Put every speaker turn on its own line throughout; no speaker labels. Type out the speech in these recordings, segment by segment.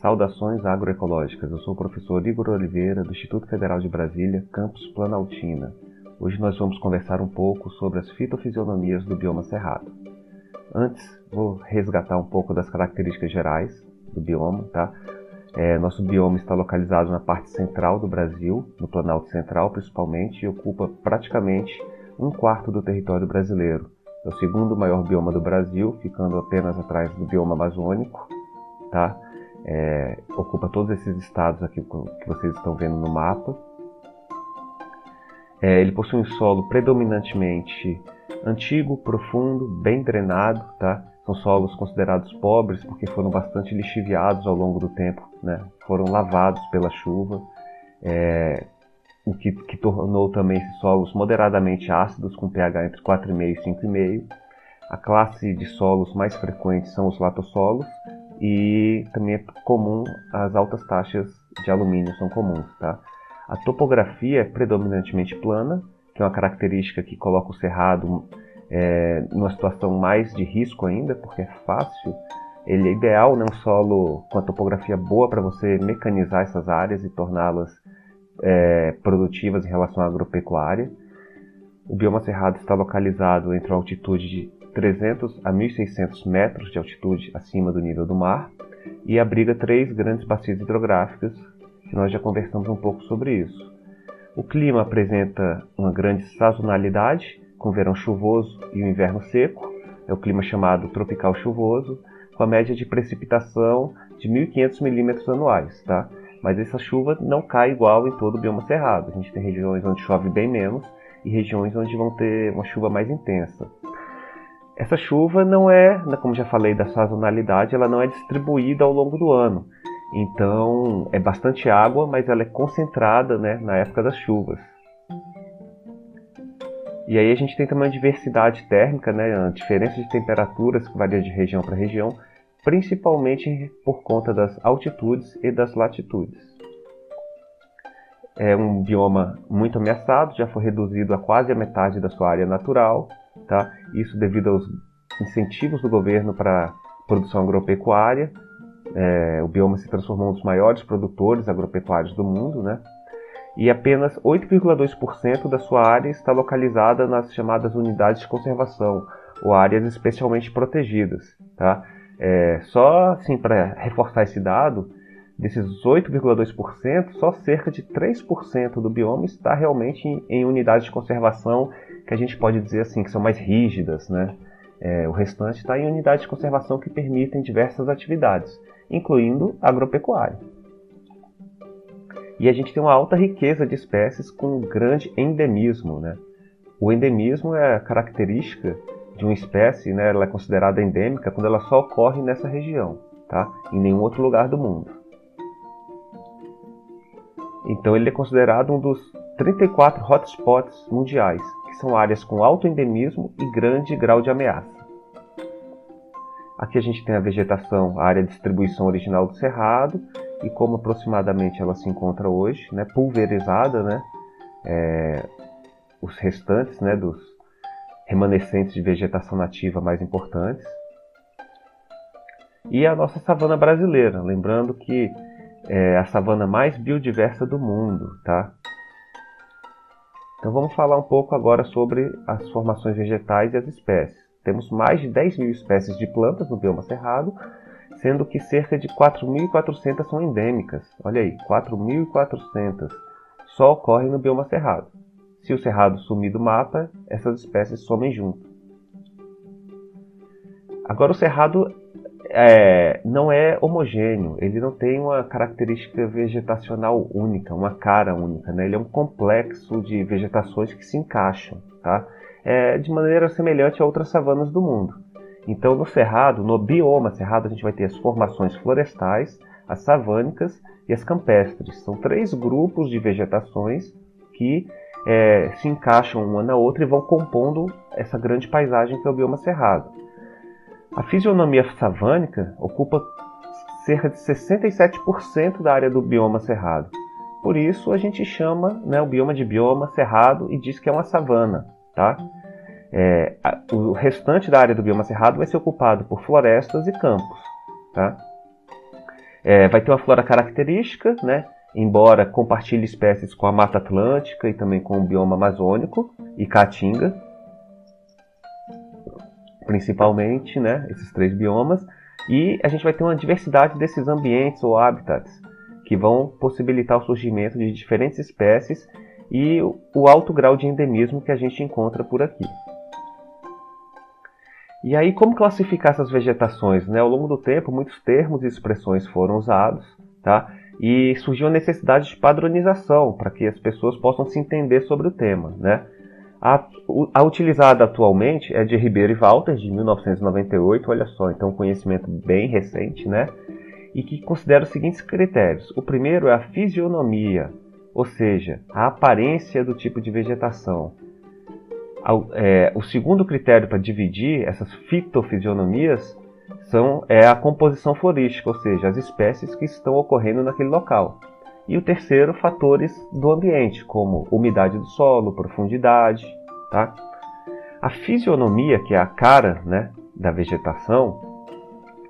Saudações agroecológicas. Eu sou o professor Igor Oliveira, do Instituto Federal de Brasília, campus Planaltina. Hoje nós vamos conversar um pouco sobre as fitofisionomias do bioma cerrado. Antes, vou resgatar um pouco das características gerais do bioma, tá? É, nosso bioma está localizado na parte central do Brasil, no Planalto Central principalmente, e ocupa praticamente um quarto do território brasileiro. É o segundo maior bioma do Brasil, ficando apenas atrás do bioma amazônico, tá? É, ocupa todos esses estados aqui que vocês estão vendo no mapa. É, ele possui um solo predominantemente antigo, profundo, bem drenado, tá? São solos considerados pobres porque foram bastante lixiviados ao longo do tempo, né? Foram lavados pela chuva, é, o que, que, tornou também esses solos moderadamente ácidos, com pH entre 4,5 e 5,5. A classe de solos mais frequentes são os latossolos, e também é comum as altas taxas de alumínio são comuns, tá? A topografia é predominantemente plana, que é uma característica que coloca o cerrado é, numa situação mais de risco ainda, porque é fácil. Ele é ideal, né, um solo com a topografia boa para você mecanizar essas áreas e torná-las é, produtivas em relação à agropecuária. O bioma cerrado está localizado entre a altitude de 300 a 1.600 metros de altitude acima do nível do mar e abriga três grandes bacias hidrográficas, que nós já conversamos um pouco sobre isso. O clima apresenta uma grande sazonalidade, com verão chuvoso e o inverno seco, é o clima chamado tropical chuvoso, com a média de precipitação de 1.500 milímetros anuais, tá? Mas essa chuva não cai igual em todo o bioma cerrado. A gente tem regiões onde chove bem menos e regiões onde vão ter uma chuva mais intensa. Essa chuva não é, como já falei da sazonalidade, ela não é distribuída ao longo do ano. Então é bastante água, mas ela é concentrada né, na época das chuvas. E aí a gente tem também a diversidade térmica, né, a diferença de temperaturas que varia de região para região, principalmente por conta das altitudes e das latitudes. É um bioma muito ameaçado, já foi reduzido a quase a metade da sua área natural, Tá? Isso devido aos incentivos do governo para produção agropecuária. É, o bioma se transformou um dos maiores produtores agropecuários do mundo, né? e apenas 8,2% da sua área está localizada nas chamadas unidades de conservação, ou áreas especialmente protegidas. Tá? É, só assim para reforçar esse dado, desses 8,2%, só cerca de 3% do bioma está realmente em, em unidades de conservação que a gente pode dizer assim que são mais rígidas, né? É, o restante está em unidades de conservação que permitem diversas atividades, incluindo agropecuária. E a gente tem uma alta riqueza de espécies com grande endemismo. Né? O endemismo é a característica de uma espécie, né, ela é considerada endêmica quando ela só ocorre nessa região, tá? em nenhum outro lugar do mundo. Então ele é considerado um dos 34 hotspots mundiais são áreas com alto endemismo e grande grau de ameaça. Aqui a gente tem a vegetação, a área de distribuição original do cerrado e como aproximadamente ela se encontra hoje, né, pulverizada, né, é, os restantes, né, dos remanescentes de vegetação nativa mais importantes. E a nossa savana brasileira, lembrando que é a savana mais biodiversa do mundo, tá? Então vamos falar um pouco agora sobre as formações vegetais e as espécies. Temos mais de 10 mil espécies de plantas no bioma cerrado, sendo que cerca de 4.400 são endêmicas. Olha aí, 4.400 só ocorrem no bioma cerrado. Se o cerrado sumir do mapa, essas espécies somem junto. Agora o cerrado é, não é homogêneo, ele não tem uma característica vegetacional única, uma cara única, né? ele é um complexo de vegetações que se encaixam, tá? É, de maneira semelhante a outras savanas do mundo. Então, no cerrado, no bioma cerrado, a gente vai ter as formações florestais, as savânicas e as campestres. São três grupos de vegetações que é, se encaixam uma na outra e vão compondo essa grande paisagem que é o bioma cerrado. A fisionomia savânica ocupa cerca de 67% da área do bioma cerrado. Por isso a gente chama né, o bioma de bioma cerrado e diz que é uma savana. Tá? É, a, o restante da área do bioma cerrado vai ser ocupado por florestas e campos. Tá? É, vai ter uma flora característica, né? embora compartilhe espécies com a Mata Atlântica e também com o bioma amazônico e Caatinga, principalmente, né, esses três biomas, e a gente vai ter uma diversidade desses ambientes ou habitats que vão possibilitar o surgimento de diferentes espécies e o alto grau de endemismo que a gente encontra por aqui. E aí, como classificar essas vegetações? Né? Ao longo do tempo, muitos termos e expressões foram usados, tá? e surgiu a necessidade de padronização para que as pessoas possam se entender sobre o tema. Né? A, a, utilizada atualmente é de Ribeiro e Walter, de 1998, olha só, então conhecimento bem recente, né? E que considera os seguintes critérios. O primeiro é a fisionomia, ou seja, a aparência do tipo de vegetação. É, o segundo critério para dividir essas fitofisionomias são, é a composição florística, ou seja, as espécies que estão ocorrendo naquele local. E o terceiro, fatores do ambiente, como umidade do solo, profundidade. Tá? A fisionomia, que é a cara né, da vegetação,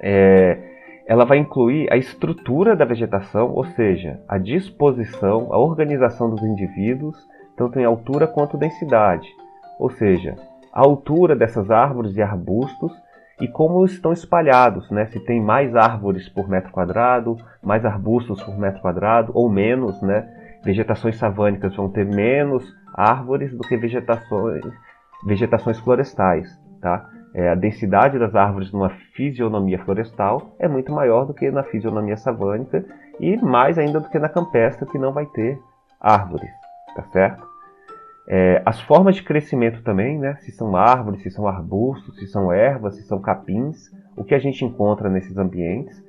é, ela vai incluir a estrutura da vegetação, ou seja, a disposição, a organização dos indivíduos, tanto em altura quanto densidade, ou seja, a altura dessas árvores e arbustos e como estão espalhados, né? Se tem mais árvores por metro quadrado, mais arbustos por metro quadrado ou menos, né? Vegetações savânicas vão ter menos árvores do que vegetações, vegetações florestais, tá? É, a densidade das árvores numa fisionomia florestal é muito maior do que na fisionomia savânica e mais ainda do que na campestre que não vai ter árvores, tá certo? É, as formas de crescimento também, né? se são árvores, se são arbustos, se são ervas, se são capins, o que a gente encontra nesses ambientes.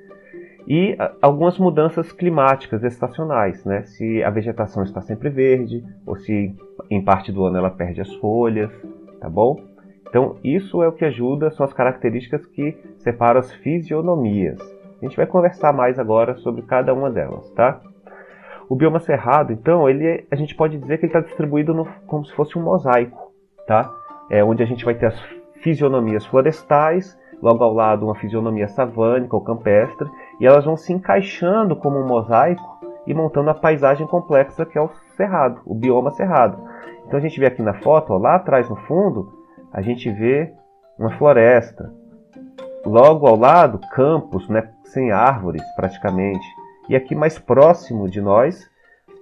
E algumas mudanças climáticas estacionais, né? se a vegetação está sempre verde, ou se em parte do ano ela perde as folhas, tá bom? Então isso é o que ajuda, são as características que separam as fisionomias. A gente vai conversar mais agora sobre cada uma delas, tá? O bioma cerrado, então, ele a gente pode dizer que ele está distribuído no, como se fosse um mosaico, tá? É onde a gente vai ter as fisionomias florestais, logo ao lado uma fisionomia savânica ou campestre, e elas vão se encaixando como um mosaico e montando a paisagem complexa que é o cerrado, o bioma cerrado. Então a gente vê aqui na foto, ó, lá atrás no fundo, a gente vê uma floresta. Logo ao lado, campos, né, sem árvores praticamente. E aqui mais próximo de nós,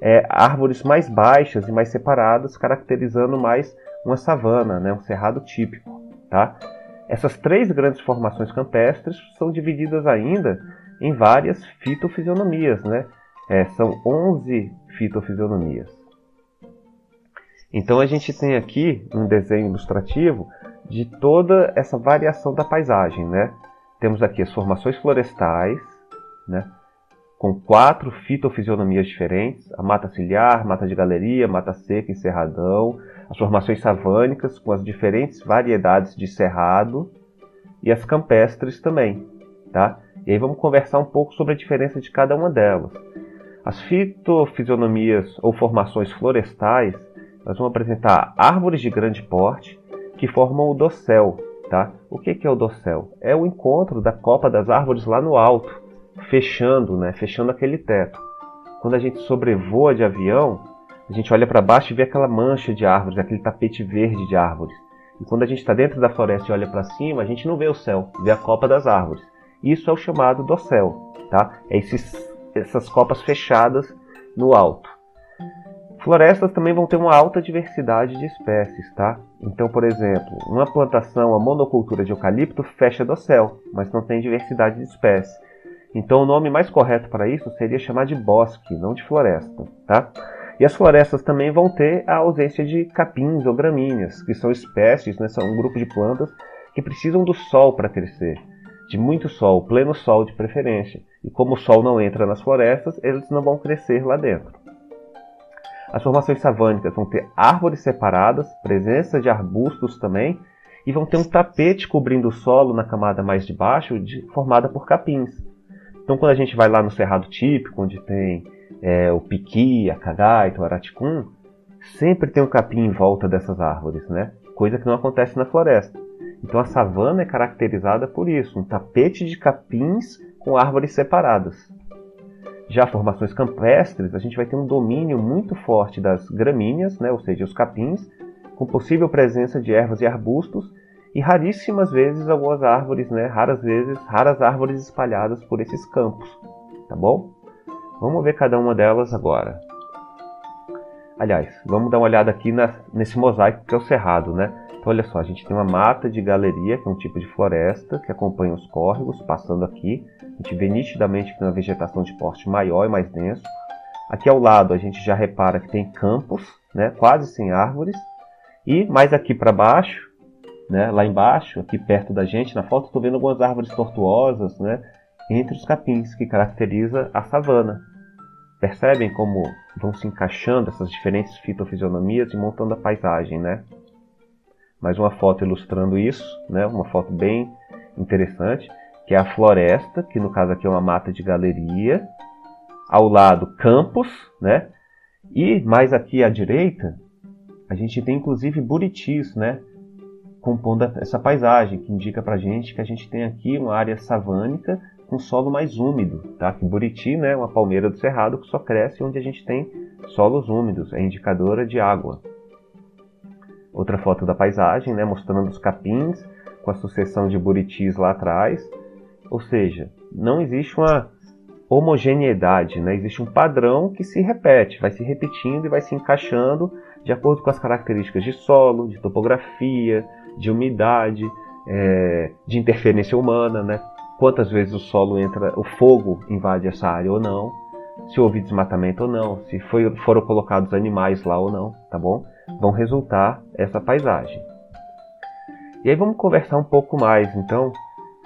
é, árvores mais baixas e mais separadas, caracterizando mais uma savana, né, um cerrado típico. Tá? Essas três grandes formações campestres são divididas ainda em várias fitofisionomias, né? É, são 11 fitofisionomias. Então a gente tem aqui um desenho ilustrativo de toda essa variação da paisagem, né? Temos aqui as formações florestais, né? Com quatro fitofisionomias diferentes: a mata ciliar, mata de galeria, mata seca e cerradão, as formações savânicas com as diferentes variedades de cerrado e as campestres também, tá? E aí vamos conversar um pouco sobre a diferença de cada uma delas. As fitofisionomias ou formações florestais, nós vamos apresentar árvores de grande porte que formam o dossel, tá? O que é o dossel? É o encontro da copa das árvores lá no alto fechando, né? Fechando aquele teto. Quando a gente sobrevoa de avião, a gente olha para baixo e vê aquela mancha de árvores, aquele tapete verde de árvores. E quando a gente está dentro da floresta e olha para cima, a gente não vê o céu, vê a copa das árvores. Isso é o chamado dossel, tá? É esses, essas copas fechadas no alto. Florestas também vão ter uma alta diversidade de espécies, tá? Então, por exemplo, uma plantação, a monocultura de eucalipto fecha dossel, mas não tem diversidade de espécies. Então o nome mais correto para isso seria chamar de bosque, não de floresta, tá? E as florestas também vão ter a ausência de capins ou gramíneas, que são espécies, né, são um grupo de plantas que precisam do sol para crescer, de muito sol, pleno sol de preferência. E como o sol não entra nas florestas, eles não vão crescer lá dentro. As formações savânicas vão ter árvores separadas, presença de arbustos também, e vão ter um tapete cobrindo o solo na camada mais de baixo, de, formada por capins. Então, quando a gente vai lá no Cerrado Típico, onde tem é, o piqui, a cagaita, o araticum, sempre tem um capim em volta dessas árvores, né? Coisa que não acontece na floresta. Então, a savana é caracterizada por isso, um tapete de capins com árvores separadas, Já formações campestres, a gente vai ter um domínio muito forte das gramíneas, né, ou seja, os capins, com possível presença de ervas e arbustos, e raríssimas vezes algumas árvores, né, raras vezes, raras árvores espalhadas por esses campos, tá bom? Vamos ver cada uma delas agora. Aliás, vamos dar uma olhada aqui na, nesse mosaico que é o cerrado, né? Então, olha só, a gente tem uma mata de galeria, que é um tipo de floresta que acompanha os córregos, passando aqui. A gente vê nitidamente que tem uma vegetação de porte maior e mais denso. Aqui ao lado, a gente já repara que tem campos, né, quase sem árvores. E mais aqui para baixo, né, lá embaixo, aqui perto da gente, na foto, estou vendo algumas árvores tortuosas, né, entre os capins, que caracteriza a savana. Percebem como vão se encaixando essas diferentes fitofisionomias e montando a paisagem, né? Mais uma foto ilustrando isso, né? Uma foto bem interessante, que é a floresta, que no caso aqui é uma mata de galeria, ao lado campos, né? E mais aqui à direita, a gente tem inclusive buritis, né? Compondo essa paisagem, que indica pra gente que a gente tem aqui uma área savânica com solo mais úmido, tá? Que Buriti, né, uma palmeira do cerrado que só cresce onde a gente tem solos úmidos, é indicadora de água. Outra foto da paisagem, né, mostrando os capins com a sucessão de buritis lá atrás. Ou seja, não existe uma homogeneidade, né? existe um padrão que se repete, vai se repetindo e vai se encaixando de acordo com as características de solo, de topografia, de umidade, é, de interferência humana, né? quantas vezes o solo entra, o fogo invade essa área ou não, se houve desmatamento ou não, se foi, foram colocados animais lá ou não, tá bom? Vão resultar essa paisagem. E aí vamos conversar um pouco mais, então,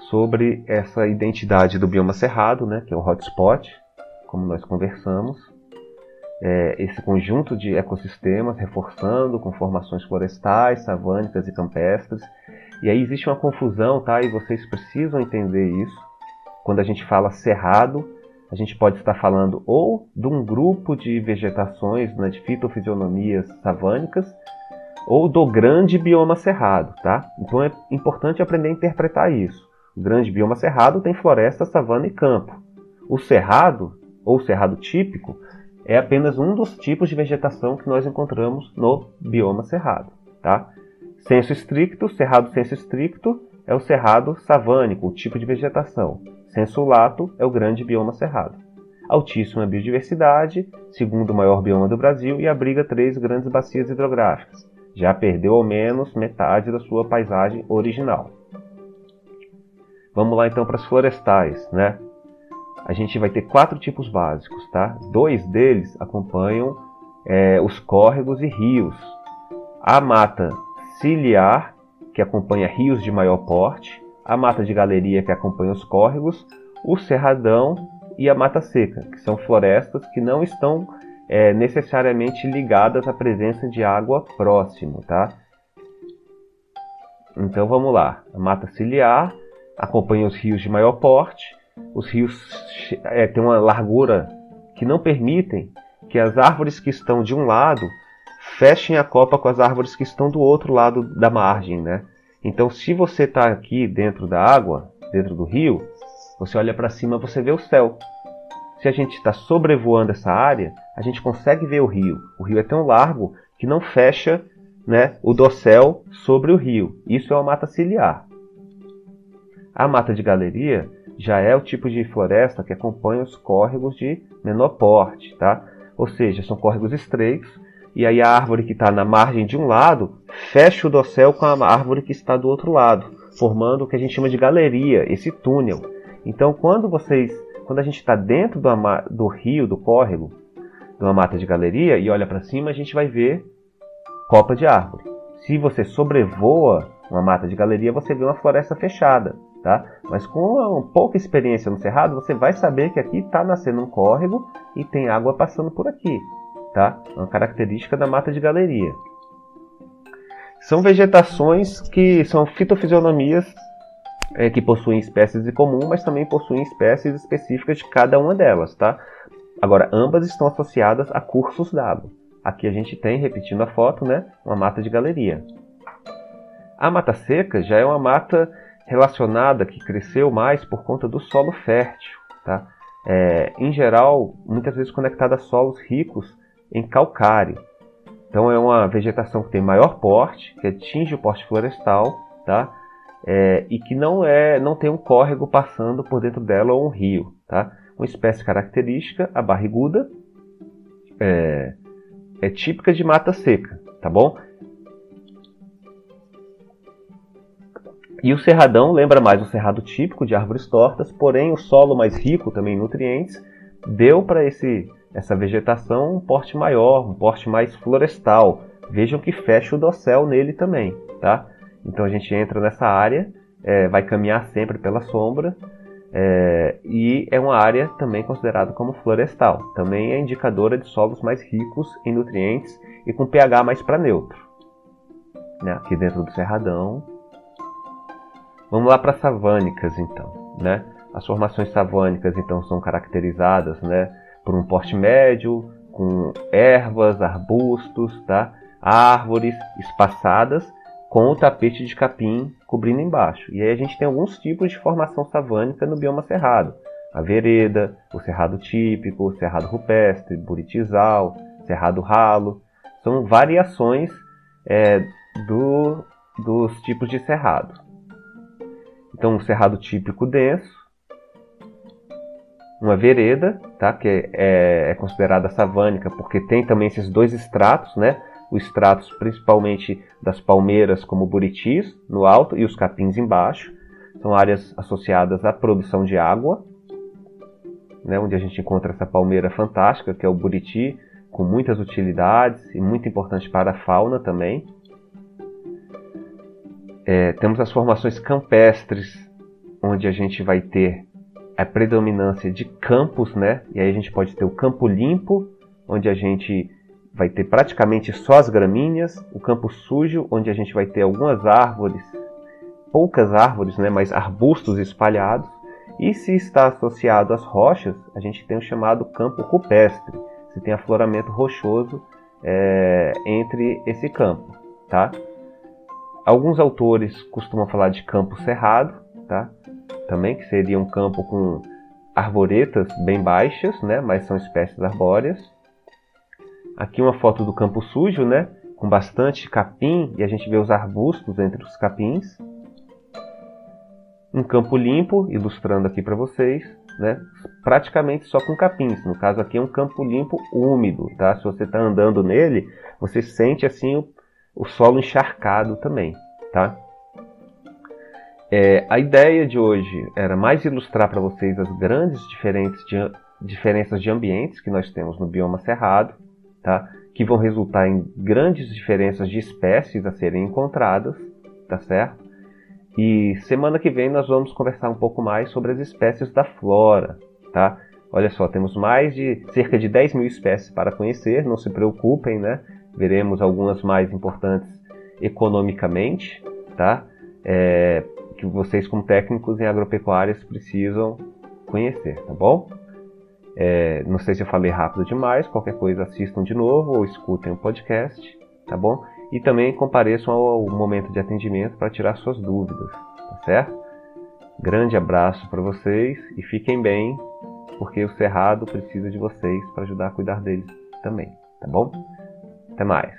sobre essa identidade do bioma cerrado, né, que é o hotspot, como nós conversamos. É, esse conjunto de ecossistemas reforçando com formações florestais, savânicas e campestres e aí existe uma confusão, tá? E vocês precisam entender isso. Quando a gente fala cerrado, a gente pode estar falando ou de um grupo de vegetações, né, de fitofisionomias savânicas, ou do grande bioma cerrado, tá? Então é importante aprender a interpretar isso. O grande bioma cerrado tem floresta, savana e campo. O cerrado, ou cerrado típico, é apenas um dos tipos de vegetação que nós encontramos no bioma cerrado, tá? Senso estricto, cerrado senso estricto, é o cerrado savânico, o tipo de vegetação. Senso lato é o grande bioma cerrado. Altíssima biodiversidade, segundo maior bioma do Brasil e abriga três grandes bacias hidrográficas. Já perdeu ao menos metade da sua paisagem original. Vamos lá então para as florestais, né? A gente vai ter quatro tipos básicos, tá? Dois deles acompanham é, os córregos e rios. A mata ciliar, que acompanha rios de maior porte, a mata de galeria, que acompanha os córregos, o cerradão e a mata seca, que são florestas que não estão é, necessariamente ligadas à presença de água próximo, tá? Então vamos lá. A mata ciliar acompanha os rios de maior porte. Os rios é, têm uma largura que não permitem que as árvores que estão de um lado fechem a copa com as árvores que estão do outro lado da margem, né? Então, se você está aqui dentro da água, dentro do rio, você olha para cima, você vê o céu. Se a gente está sobrevoando essa área, a gente consegue ver o rio. O rio é tão largo que não fecha né, o dossel sobre o rio. Isso é uma mata ciliar. A mata de galeria já é o tipo de floresta que acompanha os córregos de menor porte, tá? Ou seja, são córregos estreitos e aí a árvore que está na margem de um lado fecha o dossel com a árvore que está do outro lado, formando o que a gente chama de galeria, esse túnel. Então, quando vocês, quando a gente está dentro do, do, rio, do córrego, de uma mata de galeria e olha para cima, a gente vai ver copa de árvore. Se você sobrevoa uma mata de galeria, você vê uma floresta fechada, tá? Mas com pouca experiência no cerrado, você vai saber que aqui está nascendo um córrego e tem água passando por aqui tá? É uma característica da mata de galeria. São vegetações que são fitofisionomias é, que possuem espécies em comum, mas também possuem espécies específicas de cada uma delas, tá? Agora, ambas estão associadas a cursos d'água. Aqui a gente tem, repetindo a foto, né, uma mata de galeria. A mata seca já é uma mata relacionada que cresceu mais por conta do solo fértil, tá? é, em geral, muitas vezes conectada a solos ricos em calcário. Então é uma vegetação que tem maior porte, que atinge o porte florestal, tá? É, e que não é, não tem um córrego passando por dentro dela ou um rio, tá? Uma espécie característica, a barriguda, é, é típica de mata seca, tá bom? E o cerradão lembra mais o cerrado típico de árvores tortas, porém o solo mais rico também em nutrientes deu para essa vegetação um porte maior, um porte mais florestal. Vejam que fecha o dossel nele também, tá? Então a gente entra nessa área, é, vai caminhar sempre pela sombra é, e é uma área também considerada como florestal. Também é indicadora de solos mais ricos em nutrientes e com pH mais para neutro. Né? Aqui dentro do cerradão Vamos lá para savânicas então, né? As formações savânicas então são caracterizadas, né, por um porte médio, com ervas, arbustos, tá? Árvores espaçadas com o tapete de capim cobrindo embaixo. E aí a gente tem alguns tipos de formação savânica no bioma cerrado. A vereda, o cerrado típico, o cerrado rupestre, buritizal, cerrado ralo. São variações é, do, dos tipos de cerrado. Então, um cerrado típico denso, uma vereda, tá? que é, é considerada savânica porque tem também esses dois estratos, né? os estratos principalmente das palmeiras como buritis no alto e os capins embaixo. São áreas associadas à produção de água, né? onde a gente encontra essa palmeira fantástica, que é o buriti, com muitas utilidades e muito importante para a fauna também. É, temos as formações campestres, onde a gente vai ter a predominância de campos, né? E aí a gente pode ter o campo limpo, onde a gente vai ter praticamente só as gramíneas, o campo sujo, onde a gente vai ter algumas árvores, poucas árvores, né? Mas arbustos espalhados. E se está associado às rochas, a gente tem o chamado campo rupestre. Você tem afloramento rochoso é, entre esse campo, tá? Alguns autores costumam falar de campo cerrado, tá? Também que seria um campo com arvoretas bem baixas, né? Mas são espécies arbóreas. Aqui uma foto do campo sujo, né? Com bastante capim e a gente vê os arbustos entre os capins. Um campo limpo, ilustrando aqui para vocês, né? Praticamente só com capins. No caso aqui é um campo limpo úmido, tá? Se você está andando nele, você sente assim o o solo encharcado também, tá? É, a ideia de hoje era mais ilustrar para vocês as grandes de, diferenças de ambientes que nós temos no bioma cerrado, tá? que vão resultar em grandes diferenças de espécies a serem encontradas, tá certo? E semana que vem nós vamos conversar um pouco mais sobre as espécies da flora, tá? Olha só, temos mais de cerca de 10 mil espécies para conhecer, não se preocupem, né? Veremos algumas mais importantes economicamente, tá? É, que vocês como técnicos em agropecuárias precisam conhecer, tá bom? É, não sei se eu falei rápido demais, qualquer coisa assistam de novo ou escutem o podcast, tá bom? E também compareçam ao momento de atendimento para tirar suas dúvidas, tá certo? Grande abraço para vocês e fiquem bem, porque o Cerrado precisa de vocês para ajudar a cuidar deles também, tá bom? Até mais.